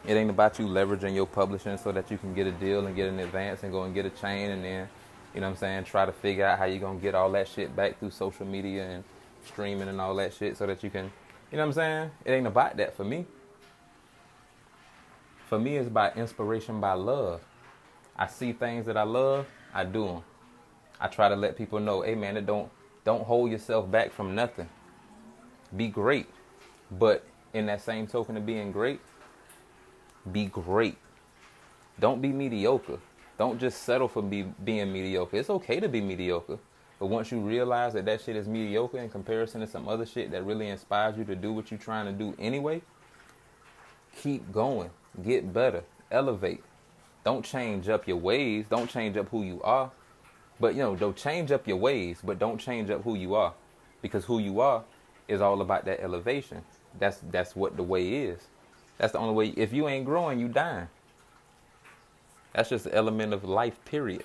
It ain't about you leveraging your publishing so that you can get a deal and get an advance and go and get a chain and then you know what I'm saying? Try to figure out how you're going to get all that shit back through social media and streaming and all that shit so that you can, you know what I'm saying? It ain't about that for me. For me, it's about inspiration by love. I see things that I love, I do them. I try to let people know, hey man, don't don't hold yourself back from nothing. Be great. But in that same token of being great, be great. Don't be mediocre. Don't just settle for be, being mediocre. It's okay to be mediocre. But once you realize that that shit is mediocre in comparison to some other shit that really inspires you to do what you're trying to do anyway, keep going. Get better. Elevate. Don't change up your ways. Don't change up who you are. But you know, don't change up your ways, but don't change up who you are. Because who you are is all about that elevation. That's that's what the way is. That's the only way if you ain't growing, you dying. That's just the element of life, period.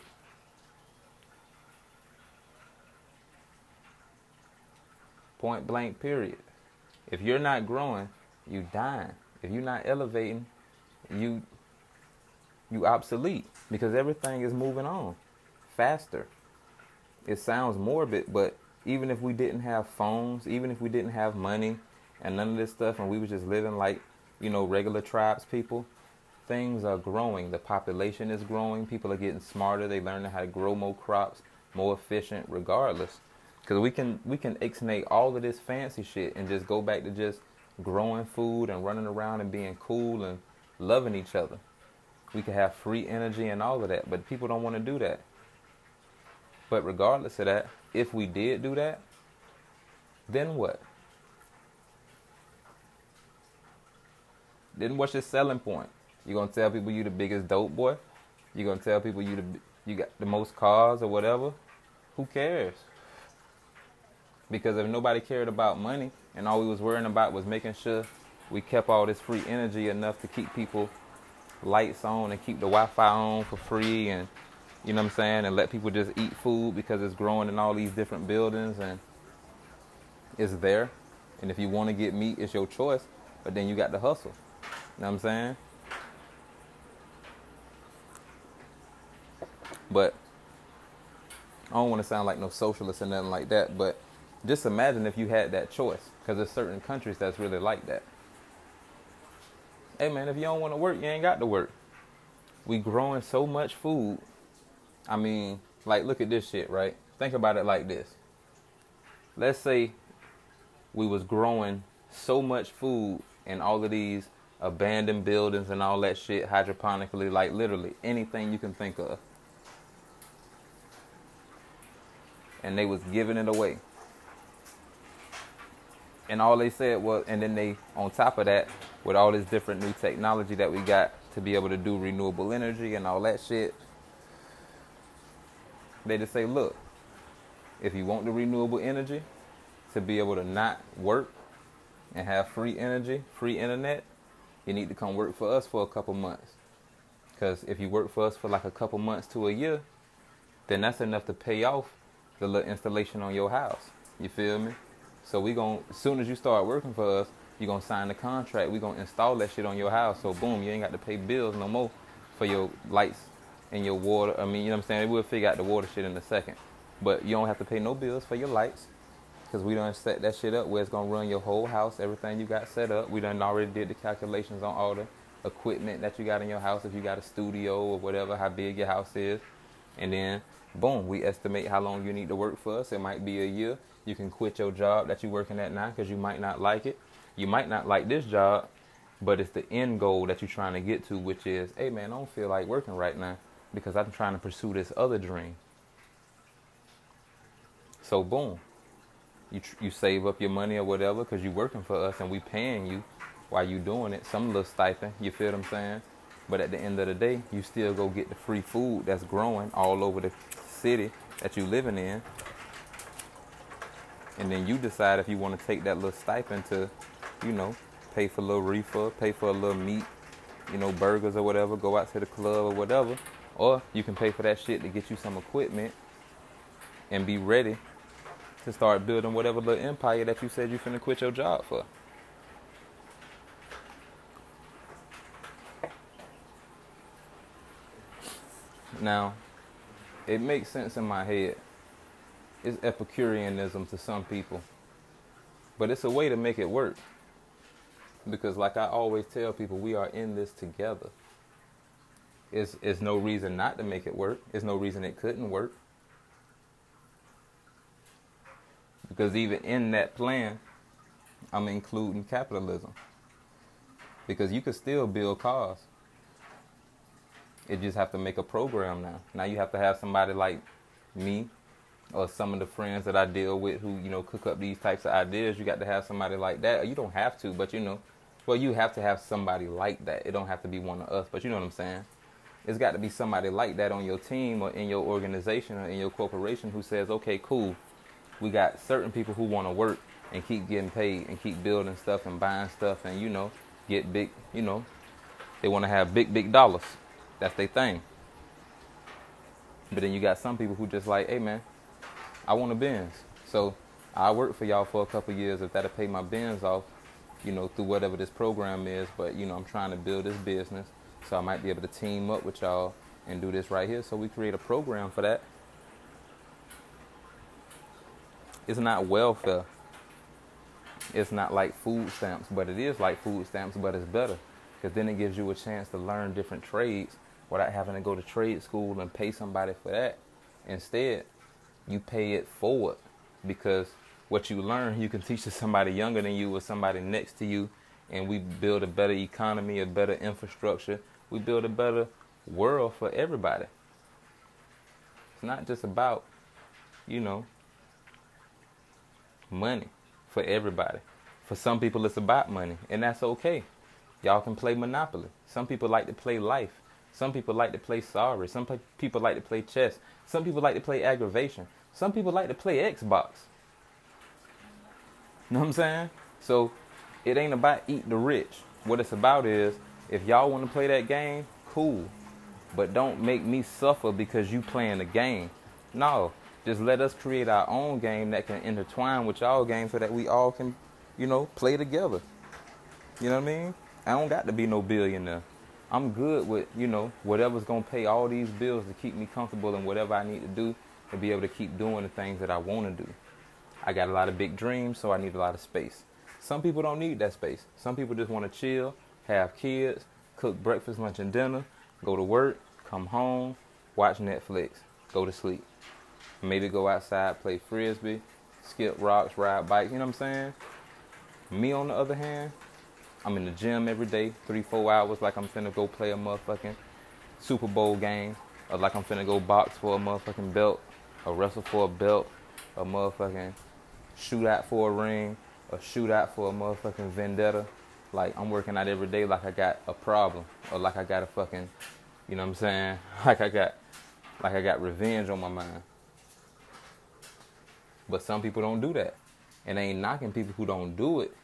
Point blank, period. If you're not growing, you dying. If you're not elevating, you you obsolete because everything is moving on faster. It sounds morbid, but even if we didn't have phones, even if we didn't have money and none of this stuff and we were just living like, you know, regular tribes people, things are growing. The population is growing. People are getting smarter. They learning how to grow more crops, more efficient regardless. Cuz we can we can exnate all of this fancy shit and just go back to just growing food and running around and being cool and loving each other. We could have free energy and all of that, but people don't want to do that. But regardless of that, if we did do that, then what? Then what's your selling point? You gonna tell people you the biggest dope boy? You gonna tell people you the you got the most cars or whatever? Who cares? Because if nobody cared about money and all we was worrying about was making sure we kept all this free energy enough to keep people lights on and keep the Wi-Fi on for free and you know what I'm saying, and let people just eat food because it's growing in all these different buildings and it's there. And if you want to get meat, it's your choice, but then you got to hustle. You know what I'm saying? But I don't want to sound like no socialist or nothing like that, but just imagine if you had that choice, because there's certain countries that's really like that. Hey man, if you don't want to work, you ain't got to work. We growing so much food I mean, like, look at this shit, right? Think about it like this. Let's say we was growing so much food in all of these abandoned buildings and all that shit hydroponically, like literally anything you can think of. And they was giving it away. And all they said was, and then they, on top of that, with all this different new technology that we got to be able to do renewable energy and all that shit, they just say, look, if you want the renewable energy to be able to not work and have free energy, free internet, you need to come work for us for a couple months. Because if you work for us for like a couple months to a year, then that's enough to pay off the little installation on your house. You feel me? So we going as soon as you start working for us, you're gonna sign the contract. We're gonna install that shit on your house. So boom, you ain't got to pay bills no more for your lights and your water. I mean, you know what I'm saying? We'll figure out the water shit in a second. But you don't have to pay no bills for your lights because we done set that shit up where it's gonna run your whole house, everything you got set up. We done already did the calculations on all the equipment that you got in your house, if you got a studio or whatever, how big your house is. And then, boom, we estimate how long you need to work for us. It might be a year. You can quit your job that you're working at now because you might not like it. You might not like this job, but it's the end goal that you're trying to get to, which is, hey man, I don't feel like working right now because I'm trying to pursue this other dream. So boom, you tr- you save up your money or whatever because you're working for us and we paying you while you doing it. Some little stipend, you feel what I'm saying? But at the end of the day, you still go get the free food that's growing all over the city that you living in. And then you decide if you want to take that little stipend to, you know, pay for a little reefer, pay for a little meat, you know, burgers or whatever, go out to the club or whatever. Or you can pay for that shit to get you some equipment and be ready to start building whatever little empire that you said you finna quit your job for. Now, it makes sense in my head. It's Epicureanism to some people. But it's a way to make it work. Because, like I always tell people, we are in this together. It's, it's no reason not to make it work. There's no reason it couldn't work. Because even in that plan, I'm including capitalism. Because you could still build cars. It just have to make a program now. Now you have to have somebody like me or some of the friends that I deal with who, you know, cook up these types of ideas. You got to have somebody like that. You don't have to, but you know, well, you have to have somebody like that. It don't have to be one of us, but you know what I'm saying? It's got to be somebody like that on your team or in your organization or in your corporation who says, okay, cool, we got certain people who want to work and keep getting paid and keep building stuff and buying stuff and you know get big you know they want to have big big dollars. That's their thing. But then you got some people who just like hey man i want a Benz. So i work for y'all for a couple years. If that'll pay my Benz off you know through whatever this program is. But you know i'm trying to build this business so i might be able to team up with y'all and do this right here so we create a program for that it's not welfare. It's not like food stamps, but it is like food stamps, but it's better because then it gives you a chance to learn different trades without having to go to trade school and pay somebody for that. Instead, you pay it forward because what you learn, you can teach to somebody younger than you or somebody next to you, and we build a better economy, a better infrastructure. We build a better world for everybody. It's not just about, you know, money for everybody. For some people, it's about money, and that's okay. Y'all can play Monopoly. Some people like to play life. Some people like to play sorry. Some people like to play chess. Some people like to play aggravation. Some people like to play Xbox. You know what I'm saying? So it ain't about eat the rich. What it's about is if y'all want to play that game, cool. But don't make me suffer because you playing the game. No, just let us create our own game that can intertwine with y'all game so that we all can, you know, play together. You know what I mean? I don't got to be no billionaire. I'm good with, you know, whatever's gonna pay all these bills to keep me comfortable and whatever I need to do to be able to keep doing the things that I wanna do. I got a lot of big dreams, so I need a lot of space. Some people don't need that space. Some people just wanna chill, have kids, cook breakfast, lunch, and dinner, go to work, come home, watch Netflix, go to sleep. Maybe go outside, play frisbee, skip rocks, ride bikes. You know what I'm saying? Me, on the other hand, I'm in the gym every day, three, four hours, like I'm finna go play a motherfucking Super Bowl game, or like I'm finna go box for a motherfucking belt, or wrestle for a belt, a motherfucking shoot out for a ring, or shoot out for a motherfucking vendetta. Like I'm working out every day like I got a problem, or like I got a fucking, you know what I'm saying? (laughs) Like I got, like I got revenge on my mind. But some people don't do that. And I ain't knocking people who don't do it.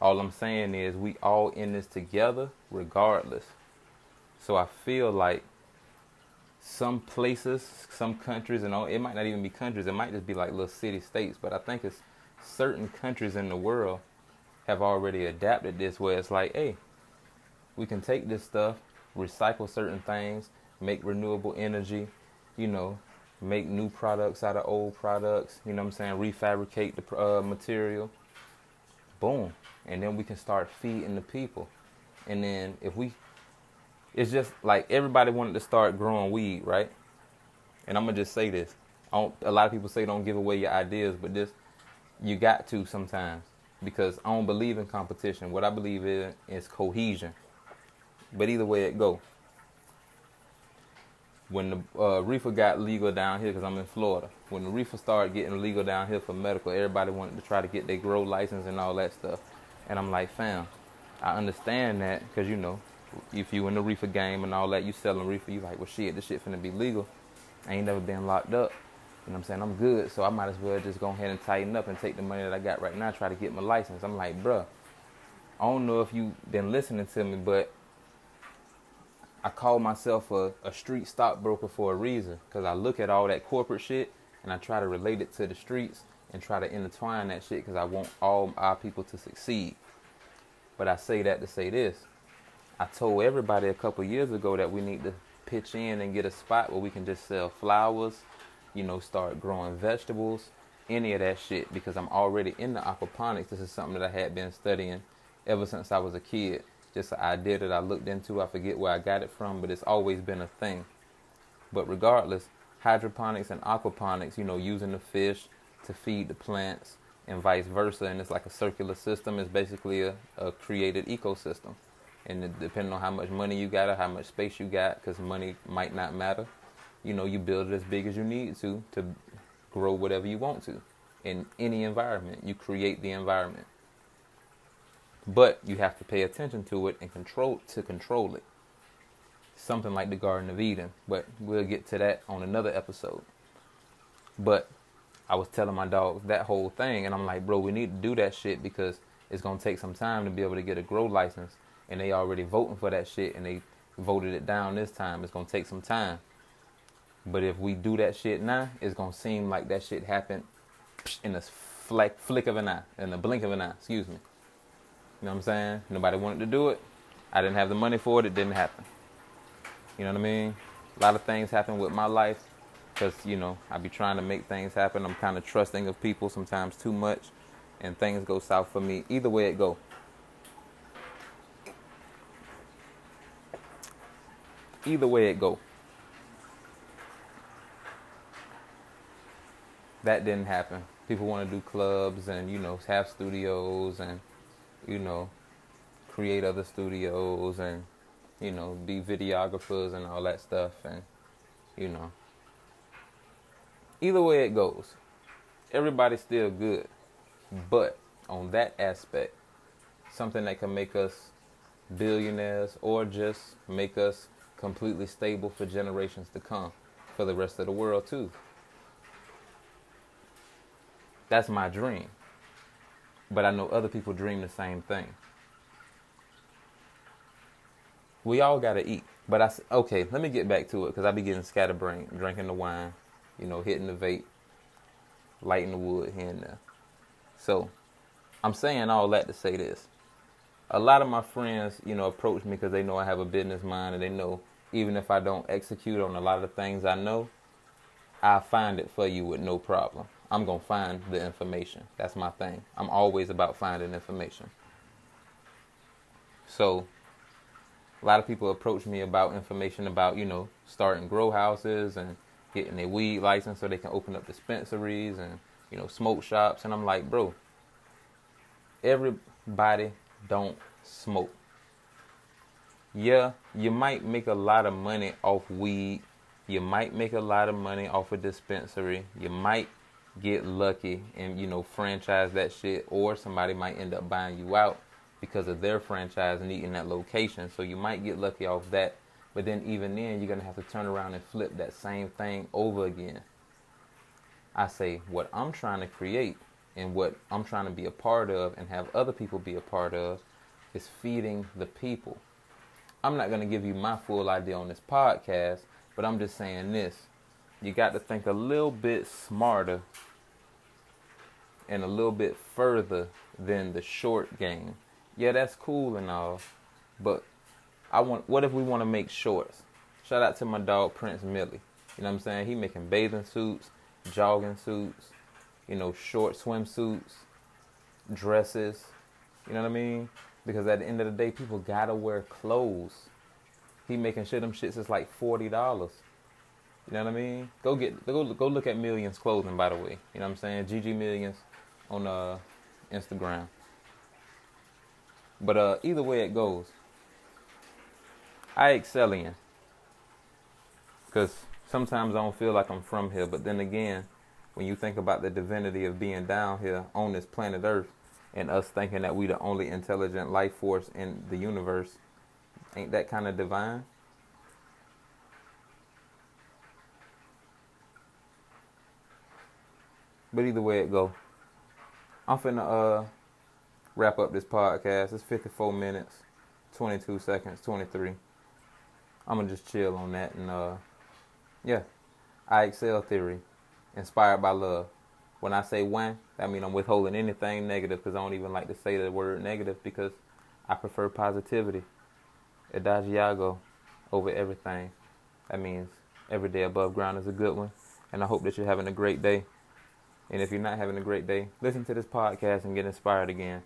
All I'm saying is we all in this together regardless. So I feel like some places, some countries, and all, it might not even be countries, it might just be like little city states, but I think it's certain countries in the world have already adapted this where it's like, hey, we can take this stuff, recycle certain things, make renewable energy, you know, make new products out of old products, you know what I'm saying? Refabricate the uh, material. Boom. And then we can start feeding the people. And then if we, it's just like everybody wanted to start growing weed, right? And I'm going to just say this. a lot of people say don't give away your ideas, but this, you got to sometimes because I don't believe in competition. What I believe in is cohesion. But either way it go, when the uh, reefer got legal down here, because I'm in Florida, when the reefer started getting legal down here for medical, everybody wanted to try to get their grow license and all that stuff. And I'm like, fam, I understand that, because you know, if you in the reefer game and all that, you selling reefer, you like, well, shit, this shit finna be legal. I ain't never been locked up. You know what I'm saying? I'm good, so I might as well just go ahead and tighten up and take the money that I got right now, try to get my license. I'm like, bruh, I don't know if you been listening to me, but I call myself a, a street stockbroker for a reason because I look at all that corporate shit and I try to relate it to the streets and try to intertwine that shit because I want all our people to succeed. But I say that to say this. I told everybody a couple years ago that we need to pitch in and get a spot where we can just sell flowers, you know, start growing vegetables, any of that shit because I'm already in the aquaponics. This is something that I had been studying ever since I was a kid just an idea that I looked into. I forget where I got it from, but it's always been a thing. But regardless, hydroponics and aquaponics, you know, using the fish to feed the plants and vice versa, and it's like a circular system. It's basically a, a created ecosystem, and depending on how much money you got or how much space you got, because money might not matter, you know, you build it as big as you need to to grow whatever you want to in any environment. You create the environment but you have to pay attention to it and control to control it. Something like the Garden of Eden, but we'll get to that on another episode. But I was telling my dogs that whole thing, and I'm like, bro, we need to do that shit because it's gonna take some time to be able to get a grow license, and they already voting for that shit, and they voted it down this time. It's gonna take some time. But if we do that shit now, it's gonna seem like that shit happened in a flick, flick of an eye, in a blink of an eye. Excuse me. You know what I'm saying? Nobody wanted to do it. I didn't have the money for it. It didn't happen. You know what I mean? A lot of things happen with my life because, you know, I be trying to make things happen. I'm kind of trusting of people sometimes too much and things go south for me. Either way it go. Either way it go. That didn't happen. People want to do clubs and, you know, have studios and you know, create other studios and, you know, be videographers and all that stuff. And, you know, either way it goes, everybody's still good. But on that aspect, something that can make us billionaires or just make us completely stable for generations to come for the rest of the world, too. That's my dream but I know other people dream the same thing. We all gotta eat, but I said, okay. Let me get back to it because I be getting scatterbrained, drinking the wine, you know, hitting the vape, lighting the wood here and there. So, I'm saying all that to say this. A lot of my friends, you know, approach me because they know I have a business mind and they know even if I don't execute on a lot of things I know, I find it for you with no problem. I'm going to find the information. That's my thing. I'm always about finding information. So, a lot of people approach me about information about, you know, starting grow houses and getting a weed license so they can open up dispensaries and, you know, smoke shops. And I'm like, bro, everybody don't smoke. Yeah, you might make a lot of money off weed. You might make a lot of money off a dispensary. You might get lucky and you know franchise that shit or somebody might end up buying you out because of their franchise needing that location. So you might get lucky off that but then even then you're going to have to turn around and flip that same thing over again. I say what i'm trying to create and what i'm trying to be a part of and have other people be a part of is feeding the people. I'm not going to give you my full idea on this podcast but i'm just saying this you got to think a little bit smarter and a little bit further than the short game. Yeah, that's cool and all, but I want. What if we want to make shorts? Shout out to my dog Prince Millie. You know what I'm saying? He making bathing suits, jogging suits, you know, short swimsuits, dresses. You know what I mean? Because at the end of the day, people gotta wear clothes. He making sure them shits is like forty dollars. You know what I mean? Go get go go look at Millions clothing by the way. You know what I'm saying? GG Millions on uh Instagram. But uh either way it goes, I excel in. Cause sometimes I don't feel like I'm from here, but then again, when you think about the divinity of being down here on this planet Earth and us thinking that we the only intelligent life force in the universe, ain't that kind of divine? But either way it go, I'm finna uh wrap up this podcast. It's 54 minutes, 22 seconds, 23. I'm gonna just chill on that and uh yeah, I excel theory, inspired by love. When I say when, that means I'm withholding anything negative because I don't even like to say the word negative because I prefer positivity. Adagiago over everything. That means every day above ground is a good one. And I hope that you're having a great day. And if you're not having a great day, listen to this podcast and get inspired again.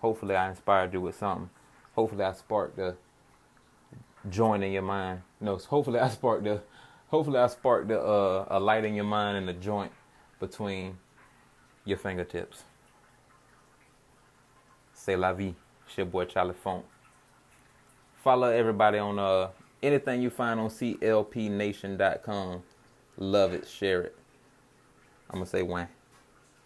Hopefully, I inspired you with something. hopefully I sparked the joint in your mind. No, hopefully I sparked the hopefully I sparked the uh, a light in your mind and the joint between your fingertips. C'est la vie. It's your boy Charlie Funk. Follow everybody on uh anything you find on clpnation.com. Love it, share it. I'm gonna say when.